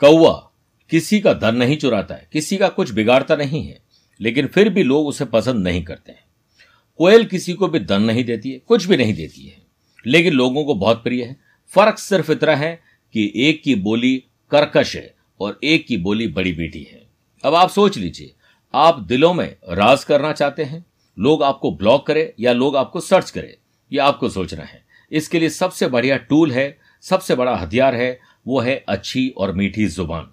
कौआ किसी का धन नहीं चुराता है, किसी का कुछ बिगाड़ता नहीं है, लेकिन फिर भी लोग उसे पसंद नहीं करते हैं। कोयल किसी को भी धन नहीं देती है, कुछ भी नहीं देती है, लेकिन लोगों को बहुत प्रिय है। फ़र्क सिर्फ़ इतना है कि एक की बोली कर्कश है और एक की बोली बड़ी बेटी है। अब आप सोच लीजिए, आप दिलों में राज करना चाहते हैं, लोग आपको ब्लॉक करें या लोग आपको सर्च करें यह आपको सोचना है। इसके लिए सबसे बढ़िया टूल है, सबसे बड़ा हथियार है वो है अच्छी और मीठी ज़ुबान।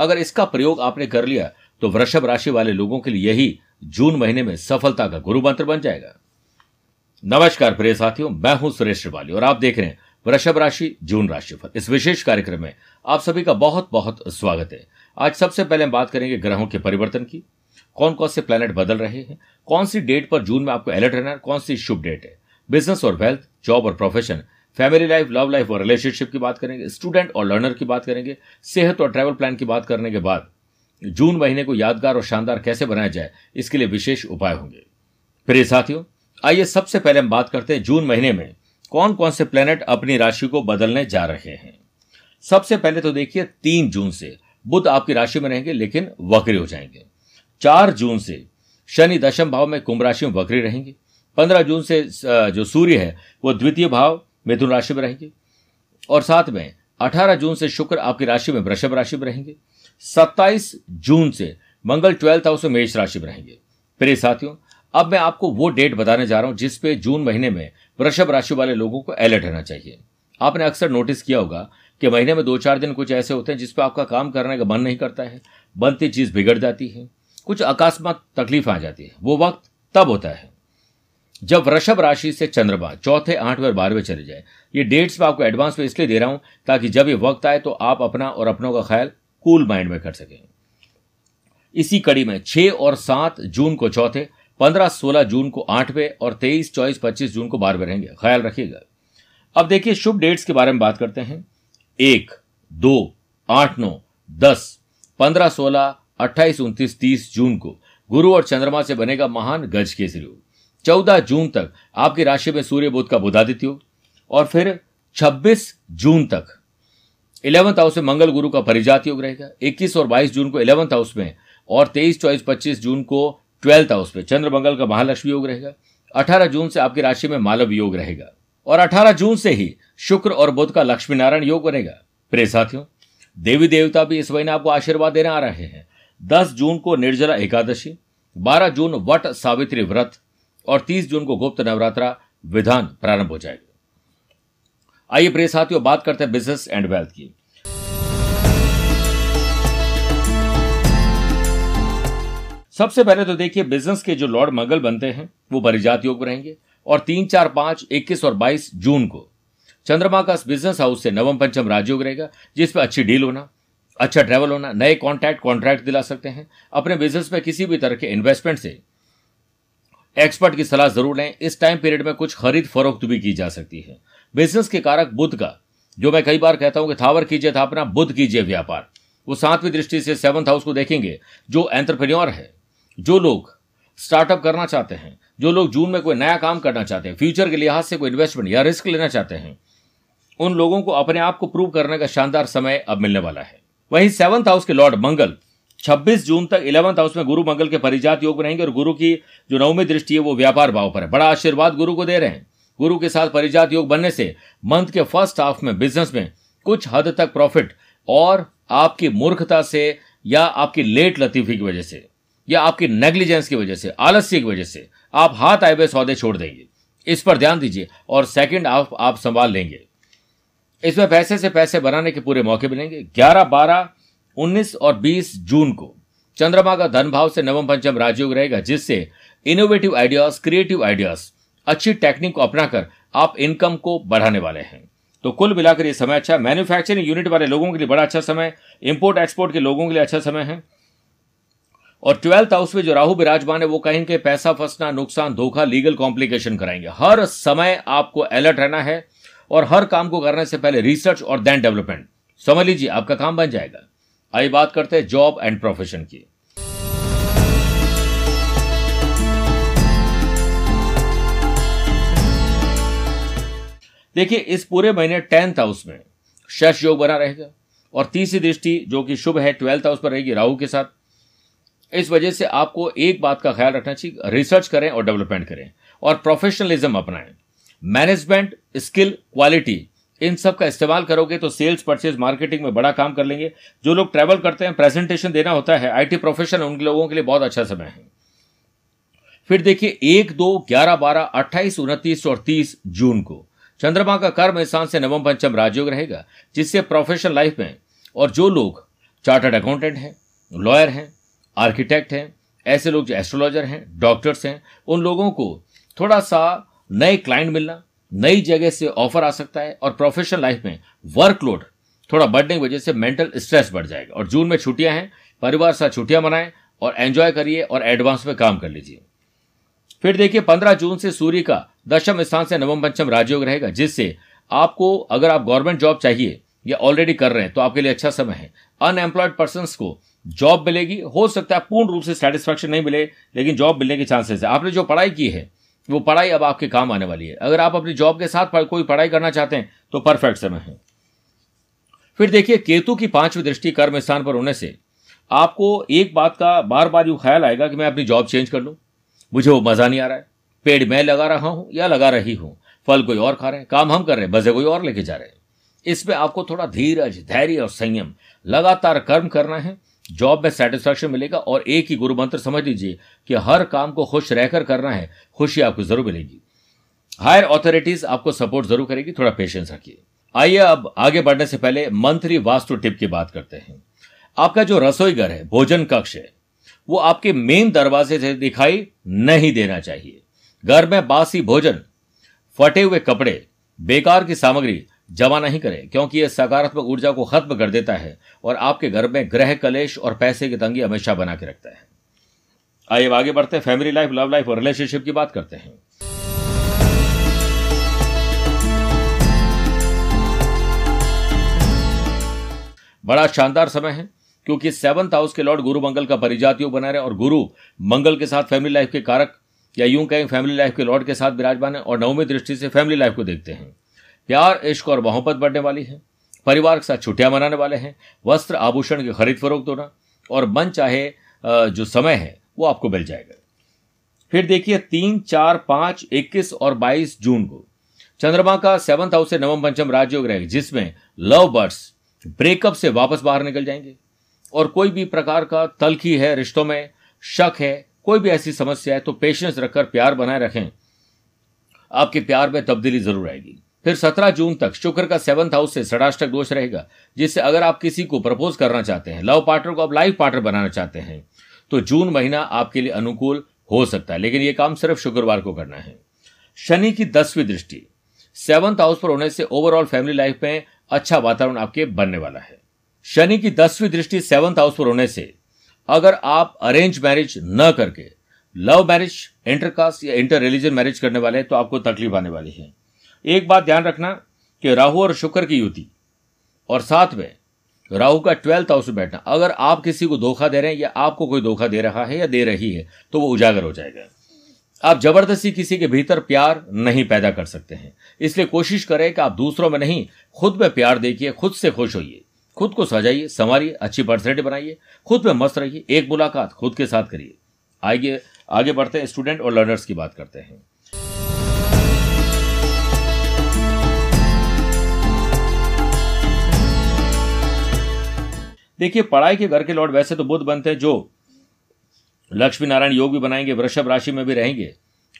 अगर इसका प्रयोग आपने कर लिया तो वृषभ राशि वाले लोगों के लिए यही जून महीने में सफलता का गुरु मंत्र बन जाएगा। नमस्कार प्रिय साथियों, मैं हूँ सुरेश श्रिवाली और आप देख रहे हैं वृषभ राशि, जून राशिफल। इस विशेष कार्यक्रम में आप सभी का बहुत बहुत स्वागत है। आज सबसे पहले हम बात करेंगे ग्रहों के परिवर्तन की। कौन कौन से प्लैनेट बदल रहे हैं? कौन सी डेट पर जून में आपको अलर्ट रहना है? कौन सी शुभ डेट है? बिज़नेस और वेल्थ जॉब और profession family life love life और रिलेशनशिप की बात करेंगे स्टूडेंट और लर्नर की बात करेंगे, सेहत और ट्रैवल प्लान की बात करने के बाद, जून महीने को यादगार और शानदार कैसे बनाया जाए, इसके लिए विशेष उपाय होंगे। प्रिय साथियों, आइए सबसे पहले हम बात करते हैं जून महीने में कौन कौन से प्लेनेट अपनी राशि को बदलने जा रहे हैं। सबसे पहले तो देखिए, तीन जून से बुद्ध आपकी राशि में रहेंगे, लेकिन वक्री हो जाएँगे। चार जून से शनि दशम भाव में कुंभ राशि में वक्री रहेंगे। पंद्रह जून से जो सूर्य है, वो द्वितीय भाव मिथुन राशि में रहेंगे। और साथ में अठारह जून से शुक्र आपकी राशि में वृषभ राशि में रहेंगे। सत्ताईस जून से मंगल ट्वेल्थ हाउस में मेष राशि में रहेंगे। प्रिय साथियों, अब मैं आपको वो डेट बताने जा रहा हूँ जिसपे जून महीने में वृषभ राशि वाले लोगों को अलर्ट रहना चाहिए। आपने अक्सर नोटिस किया होगा कि महीने में दो चार दिन कुछ ऐसे होते हैं जिसपे आपका काम करने का मन नहीं करता है, बनती चीज़ बिगड़ जाती है, कुछ अकस्मात तकलीफ़ आ जाती है, वो वक्त तब होता है। जब वृषभ राशि से चंद्रमा चौथे, आठवें और बारहवें चले जाए, ये डेट्स मैं आपको एडवांस में इसलिए दे रहा हूँ ताकि जब ये वक्त आए तो आप अपना और अपनों का ख्याल कूल माइंड में कर सकें। इसी कड़ी में छह और सात जून को चौथे, पंद्रह, सोलह जून को आठवें और तेईस, चौबीस, पच्चीस जून को बारहवें रहेंगे। ख्याल रखिएगा। अब देखिए शुभ डेट्स के बारे में बात करते हैं। एक, दो, आठ, नौ, दस, पंद्रह, सोलह, अट्ठाईस, उनतीस, तीस जून को गुरु और चंद्रमा से बनेगा महान गज केसरी योग चौदह जून तक आपकी राशि में सूर्य बुद्ध का बुधादित्य और फिर छब्बीस जून तक इलेवंथ हाउस में मंगल गुरु का परिजात योग रहेगा। इक्कीस और बाईस जून को इलेवंथ हाउस में और तेईस, चौबीस, पच्चीस जून को ट्वेल्थ हाउस में चंद्र, मंगल का महालक्ष्मी योग रहेगा। अठारह जून से आपकी राशि में मालव योग रहेगा और अठारह जून से ही शुक्र और बुद्ध का लक्ष्मी नारायण योग बनेगा। प्रे साथियों, देवी देवता भी इस महीने आपको आशीर्वाद देने आ रहे हैं। दस जून को निर्जला एकादशी, बारह जून वट सावित्री व्रत और 30 जून को गुप्त नवरात्रा विधान प्रारंभ हो जाएगा। आइए प्रिय साथियों, बात करते हैं बिज़नेस एंड वेल्थ की। सबसे पहले तो देखिए बिज़नेस के जो लॉर्ड मंगल बनते हैं, वो परिजात योग रहेंगे। और तीन, चार, पाँच, इक्कीस और बाईस जून को चंद्रमा का बिज़नेस हाउस से नवम, पंचम राजयोग रहेगा, जिस पर अच्छी डील होना अच्छा ट्रैवल होना, नए कॉन्ट्रैक्ट कॉन्ट्रैक्ट दिला सकते हैं। अपने बिज़नेस में किसी भी तरह के इन्वेस्टमेंट से एक्सपर्ट की सलाह ज़रूर लें। इस टाइम पीरियड में कुछ खरीद फरोख्त भी की जा सकती है। बिज़नेस के कारक बुद्ध का, जो मैं कई बार कहता हूँ कि थावर कीजिए, था अपना बुद्ध कीजिए व्यापार। वो सातवीं दृष्टि से सेवंथ हाउस को देखेंगे, जो एंटरप्रेन्योर है, जो लोग स्टार्टअप करना चाहते हैं, जो लोग जून में कोई नया काम करना चाहते हैं फ्यूचर के लिहाज से कोई इन्वेस्टमेंट या रिस्क लेना चाहते हैं, उन लोगों को अपने आप को प्रूव करने का शानदार समय अब मिलने वाला है। वहीं सेवंथ हाउस के लॉर्ड मंगल 26 जून तक इलेवंथ हाउस में गुरु मंगल के परिजात योग रहेंगे और गुरु की जो नवमी दृष्टि है, वो व्यापार भाव पर है। बड़ा आशीर्वाद गुरु को दे रहे हैं। गुरु के साथ परिजात योग बनने से मंथ के फ़र्स्ट हाफ़ में बिज़नेस में कुछ हद तक प्रॉफिट और आपकी मूर्खता से या आपकी लेट लतीफी की वजह से या आपकी नेग्लिजेंस की वजह से, आलस्य की वजह से आप हाथ आए हुए सौदे छोड़ देंगे। इस पर ध्यान दीजिए और सेकंड हाफ़ आप संभाल लेंगे। इसमें पैसे से पैसे बनाने के पूरे मौके मिलेंगे। ग्यारह बारह 19 और 20 जून को चंद्रमा का धन भाव से नवम पंचम राजयोग रहेगा, जिससे इनोवेटिव आइडियाज़ क्रिएटिव आइडियाज़ अच्छी टेक्निक को अपनाकर आप इनकम को बढ़ाने वाले हैं। तो कुल मिलाकर यह समय अच्छा मैन्युफैक्चरिंग यूनिट वाले लोगों के लिए बड़ा अच्छा समय इंपोर्ट एक्सपोर्ट के लोगों के लिए अच्छा समय है। और ट्वेल्थ हाउस में जो राहु विराजमान है, वो कहेंगे पैसा फंसना, नुकसान, धोखा लीगल कॉम्प्लिकेशन कराएँगे। हर समय आपको अलर्ट रहना है और हर काम को करने से पहले रिसर्च और देन डेवलपमेंट समझ लीजिए, आपका काम बन जाएगा। आइए बात करते हैं जॉब एंड प्रोफेशन की। देखिए, इस पूरे महीने टेंथ हाउस में शश योग बना रहेगा और तीसरी दृष्टि जो कि शुभ है, ट्वेल्थ हाउस पर रहेगी राहु के साथ। इस वजह से आपको एक बात का ख्याल रखना चाहिए, रिसर्च करें और डेवलपमेंट करें और प्रोफेशनलिज्म अपनाएँ। मैनेजमेंट, स्किल, क्वालिटी इन सब का इस्तेमाल करोगे तो सेल्स परचेज मार्केटिंग में बड़ा काम कर लेंगे। जो लोग ट्रैवल करते हैं प्रेजेंटेशन देना होता है आईटी प्रोफेशन उन लोगों के लिए बहुत अच्छा समय है। फिर देखिए, एक, दो, ग्यारह, बारह, अट्ठाईस, उनतीस और तीस जून को चंद्रमा का कर्म स्थान से नवम पंचम राजयोग रहेगा, जिससे प्रोफेशनल लाइफ में और जो लोग चार्टर्ड अकाउंटेंट हैं लॉयर हैं आर्किटेक्ट हैं, ऐसे लोग जो एस्ट्रोलॉजर हैं डॉक्टर्स हैं, उन लोगों को थोड़ा सा नए क्लाइंट मिलना नई जगह से ऑफ़र आ सकता है और प्रोफेशनल लाइफ में वर्कलोड थोड़ा बढ़ने की वजह से मेंटल स्ट्रेस बढ़ जाएगा। और जून में छुट्टियाँ हैं, परिवार साथ छुट्टियाँ मनाएँ और एंजॉय करिए और एडवांस में काम कर लीजिए। फिर देखिए, पंद्रह जून से सूर्य का दशम स्थान से नवम पंचम राजयोग रहेगा, जिससे आपको अगर आप गवर्नमेंट जॉब चाहिए या ऑलरेडी कर रहे हैं तो आपके लिए अच्छा समय है। अनएम्प्लॉयड पर्सन को जॉब मिलेगी। हो सकता है, पूर्ण रूप से सेटिस्फैक्शन नहीं मिले, लेकिन जॉब मिलने के चांसेस है। आपने जो पढ़ाई की है वो पढ़ाई अब आपके काम आने वाली है। अगर आप अपनी जॉब के साथ कोई पढ़ाई करना चाहते हैं तो परफेक्ट समय है। फिर देखिए, केतु की पांचवी दृष्टि कर्म स्थान पर होने से आपको एक बात का बार बार यू ख्याल आएगा कि मैं अपनी जॉब चेंज कर लूँ। मुझे वो मज़ा नहीं आ रहा है। पेड़ मैं लगा रहा हूँ या लगा रही हूँ? फल कोई और खा रहे हैं, काम हम कर रहे हैं, बजे कोई और लेके जा रहे हैं। इसमें आपको थोड़ा धीरज, धैर्य और संयम लगातार कर्म करना है। जॉब में सेटिस्फैक्शन मिलेगा और एक ही गुरु मंत्र समझ लीजिए कि हर काम को खुश रहकर करना है, खुशी आपको ज़रूर मिलेगी। हायर ऑथोरिटीज आपको सपोर्ट ज़रूर करेगी, थोड़ा पेशेंस रखिए। आइए अब आगे बढ़ने से पहले मंत्री वास्तु टिप की बात करते हैं। आपका जो रसोई घर है, भोजन कक्ष है, वो आपके मेन दरवाजे से दिखाई नहीं देना चाहिए। घर में बासी भोजन, फटे हुए कपड़े, बेकार की सामग्री जमा नहीं करें, क्योंकि यह सकारात्मक ऊर्जा को खत्म कर देता है और आपके घर में ग्रह, कलेश और पैसे की तंगी हमेशा बना के रखता है। आइए आगे बढ़ते हैं। फैमिली लाइफ लव लाइफ और रिलेशनशिप की बात करते हैं। बड़ा शानदार समय है, क्योंकि सेवंथ हाउस के लॉर्ड गुरु मंगल का परिजात परिजातियों बना रहे और गुरु मंगल के साथ फैमिली लाइफ के कारक या यूँ कहें फैमिली लाइफ के लॉर्ड के साथ विराजमान है और नवमी दृष्टि से फैमिली लाइफ को देखते हैं। प्यार, इश्क और मोहब्बत बढ़ने वाली है। परिवार के साथ छुट्टियाँ मनाने वाले हैं। वस्त्र आभूषण की खरीद फरोख्त होना और मन चाहे जो समय है, वो आपको मिल जाएगा। फिर देखिए तीन, चार, पाँच, इक्कीस और बाईस जून को। चंद्रमा का सेवंथ हाउस से नवम पंचम राजयोग रहेगा, जिसमें लव बर्ड्स ब्रेकअप से वापस बाहर निकल जाएँगे। और कोई भी प्रकार का तलखी है, रिश्तों में शक है, कोई भी ऐसी समस्या है तो पेशेंस रखकर प्यार बनाए रखें। आपके प्यार में तब्दीली ज़रूर आएगी। फिर 17 जून तक शुक्र का सेवंथ हाउस से षडाष्टक दोष रहेगा, जिससे अगर आप किसी को प्रपोज करना चाहते हैं लव पार्टनर को आप लाइफ पार्टनर बनाना चाहते हैं तो जून महीना आपके लिए अनुकूल हो सकता है। लेकिन यह काम सिर्फ़ शुक्रवार को करना है। शनि की दसवीं दृष्टि सेवंथ हाउस पर होने से ओवरऑल फैमिली लाइफ में अच्छा वातावरण आपके बनने वाला है। शनि की दसवीं दृष्टि सेवंथ हाउस पर होने से, अगर आप अरेंज मैरिज न करके लव मैरिज इंटरकास्ट या इंटर रिलीजन मैरिज करने वाले हैं तो आपको तकलीफ़ आने वाली है। एक बात ध्यान रखना कि राहु और शुक्र की युति और साथ में राहु का ट्वेल्थ हाउस में बैठना। अगर आप किसी को धोखा दे रहे हैं या आपको कोई धोखा दे रहा है या दे रही है तो वो उजागर हो जाएगा। आप ज़बरदस्ती किसी के भीतर प्यार नहीं पैदा कर सकते हैं। इसलिए कोशिश करें कि आप दूसरों में नहीं, खुद में प्यार देखिए, खुद से खुश होइए। खुद को सजाइए, संवारिए, अच्छी पर्सनैलिटी बनाइए, खुद में मस्त रहिए, एक मुलाकात खुद के साथ करिए। आगे आगे बढ़ते हैं, स्टूडेंट और लर्नर्स की बात करते हैं। देखिए, पढ़ाई के घर के लॉर्ड वैसे तो बुद्ध बनते हैं, जो लक्ष्मी नारायण योग भी बनाएँगे, वृषभ राशि में भी रहेंगे।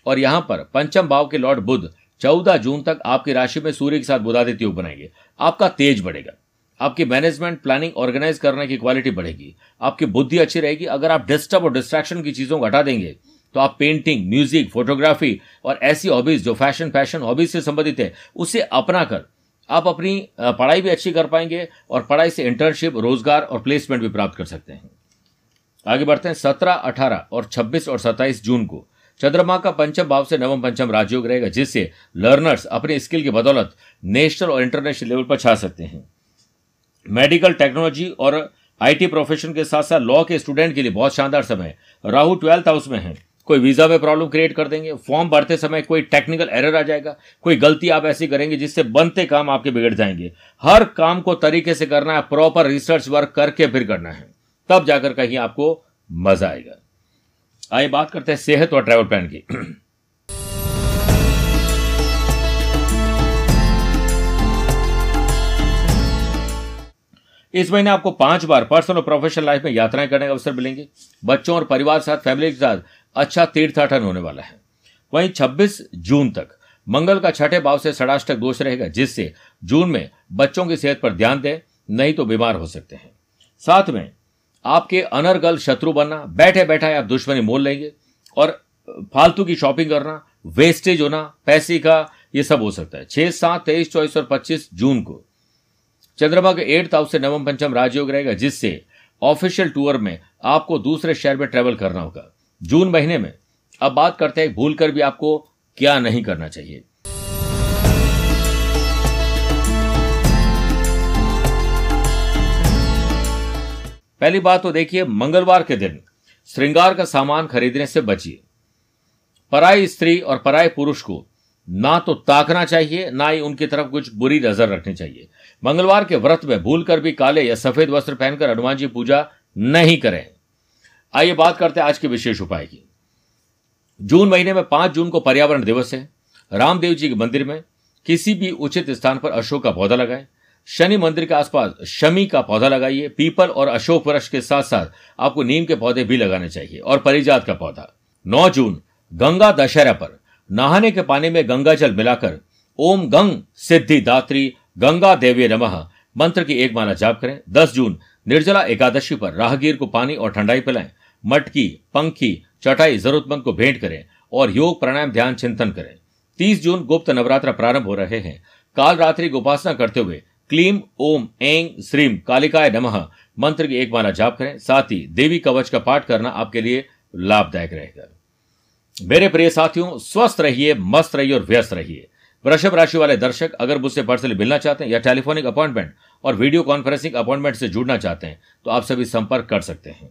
और यहाँ पर पंचम भाव के लॉर्ड बुद्ध चौदह जून तक आपकी राशि में सूर्य के साथ बुधादित्य योग बनाएँगे। आपका तेज बढ़ेगा। आपकी मैनेजमेंट प्लानिंग ऑर्गेनाइज करने की क्वालिटी बढ़ेगी। आपकी बुद्धि अच्छी रहेगी। अगर आप डिस्टर्ब और डिस्ट्रैक्शन की चीज़ों को हटा देंगे तो आप पेंटिंग म्यूज़िक फोटोग्राफी और ऐसी हॉबीज जो फ़ैशन फ़ैशन हॉबीज से संबंधित है, उसे अपना कर आप अपनी पढ़ाई भी अच्छी कर पाएँगे और पढ़ाई से इंटर्नशिप, रोज़गार और प्लेसमेंट भी प्राप्त कर सकते हैं। आगे बढ़ते हैं, सत्रह, अठारह और छब्बीस और सत्ताईस जून को। चंद्रमा का पंचम भाव से नवम पंचम राजयोग रहेगा, जिससे लर्नर्स अपनी स्किल की बदौलत नेशनल और इंटरनेशनल लेवल पर छा सकते हैं। मेडिकल टेक्नोलॉजी और आईटी प्रोफेशन के साथ साथ लॉ के स्टूडेंट के लिए बहुत शानदार समय राहु ट्वेल्थ हाउस में है। कोई वीज़ा में प्रॉब्लम क्रिएट कर देंगे, फॉर्म भरते समय कोई टेक्निकल एरर आ जाएगा, कोई गलती आप ऐसी करेंगे जिससे बनते काम आपके बिगड़ जाएँगे। हर काम को तरीके से करना है प्रॉपर रिसर्च वर्क करके फिर करना है। तब जाकर कहीं आपको मज़ा आएगा। आइए बात करते हैं सेहत और ट्रैवल प्लान की। इस महीने आपको पाँच बार पर्सनल और प्रोफेशनल लाइफ में यात्राएँ करने का अवसर मिलेंगे। बच्चों और परिवार साथ फैमिली के साथ अच्छा तीर्थाटन होने वाला है। वहीं 26 जून तक मंगल का छठे भाव से षडाष्टक दोष रहेगा, जिससे जून में बच्चों की सेहत पर ध्यान दें, नहीं तो बीमार हो सकते हैं। साथ में आपके अनर्गल शत्रु बनना बैठे बैठे आप दुश्मनी मोल लेंगे और फालतू की शॉपिंग करना, वेस्टेज होना, पैसे का, ये सब हो सकता है। छह सात तेईस चौबीस और पच्चीस जून को चंद्रमा के एट्थ हाउस से नवम पंचम राजयोग रहेगा, जिससे ऑफिशियल टूर में आपको दूसरे शहर में ट्रेवल करना होगा। जून महीने में। अब बात करते हैं भूल कर भी आपको क्या नहीं करना चाहिए। पहली बात तो देखिए, मंगलवार के दिन श्रृंगार का सामान खरीदने से बचिए। पराई स्त्री और पराय पुरुष को ना तो ताकना चाहिए, ना ही उनकी तरफ़ कुछ बुरी नज़र रखनी चाहिए। मंगलवार के व्रत में भूल कर भी काले या सफ़ेद वस्त्र पहनकर हनुमान जी पूजा नहीं करें। आइए बात करते हैं आज के विशेष उपाय की। जून महीने में पाँच जून को पर्यावरण दिवस है। रामदेव जी के मंदिर में किसी भी उचित स्थान पर अशोक का पौधा लगाएँ। शनि मंदिर के आसपास शमी का पौधा लगाइए। पीपल और अशोक वृक्ष के साथ साथ आपको नीम के पौधे भी लगाने चाहिए और परिजात का पौधा। नौ जून, गंगा दशहरा पर। नहाने के पानी में गंगा जल मिलाकर ओम गंग सिद्धि दात्री गंगा देवी नमः मंत्र की एक माला जाप करें। 10 जून, निर्जला एकादशी पर राहगीर को पानी और ठंडाई पिलाएँ। मटकी, पंखी, चटाई जरूरतमंद को भेंट करें और योग, प्राणायाम, ध्यान, चिंतन करें। 30 जून गुप्त नवरात्र प्रारंभ हो रहे हैं। काल रात्रि उपासना करते हुए क्लीम, ओम एंग श्रीम कालिकाय नमः मंत्र की एक माला जाप करें। साथ ही देवी कवच का पाठ करना आपके लिए लाभदायक रहेगा। मेरे प्रिय साथियों, स्वस्थ रहिए, मस्त रहिए और व्यस्त रहिए। वृषभ राशि वाले दर्शक अगर मुझसे पर्सनली मिलना चाहते हैं या टेलीफोनिक अपॉइंटमेंट और वीडियो कॉन्फ्रेंसिंग अपॉइंटमेंट से जुड़ना चाहते हैं तो आप सभी संपर्क कर सकते हैं।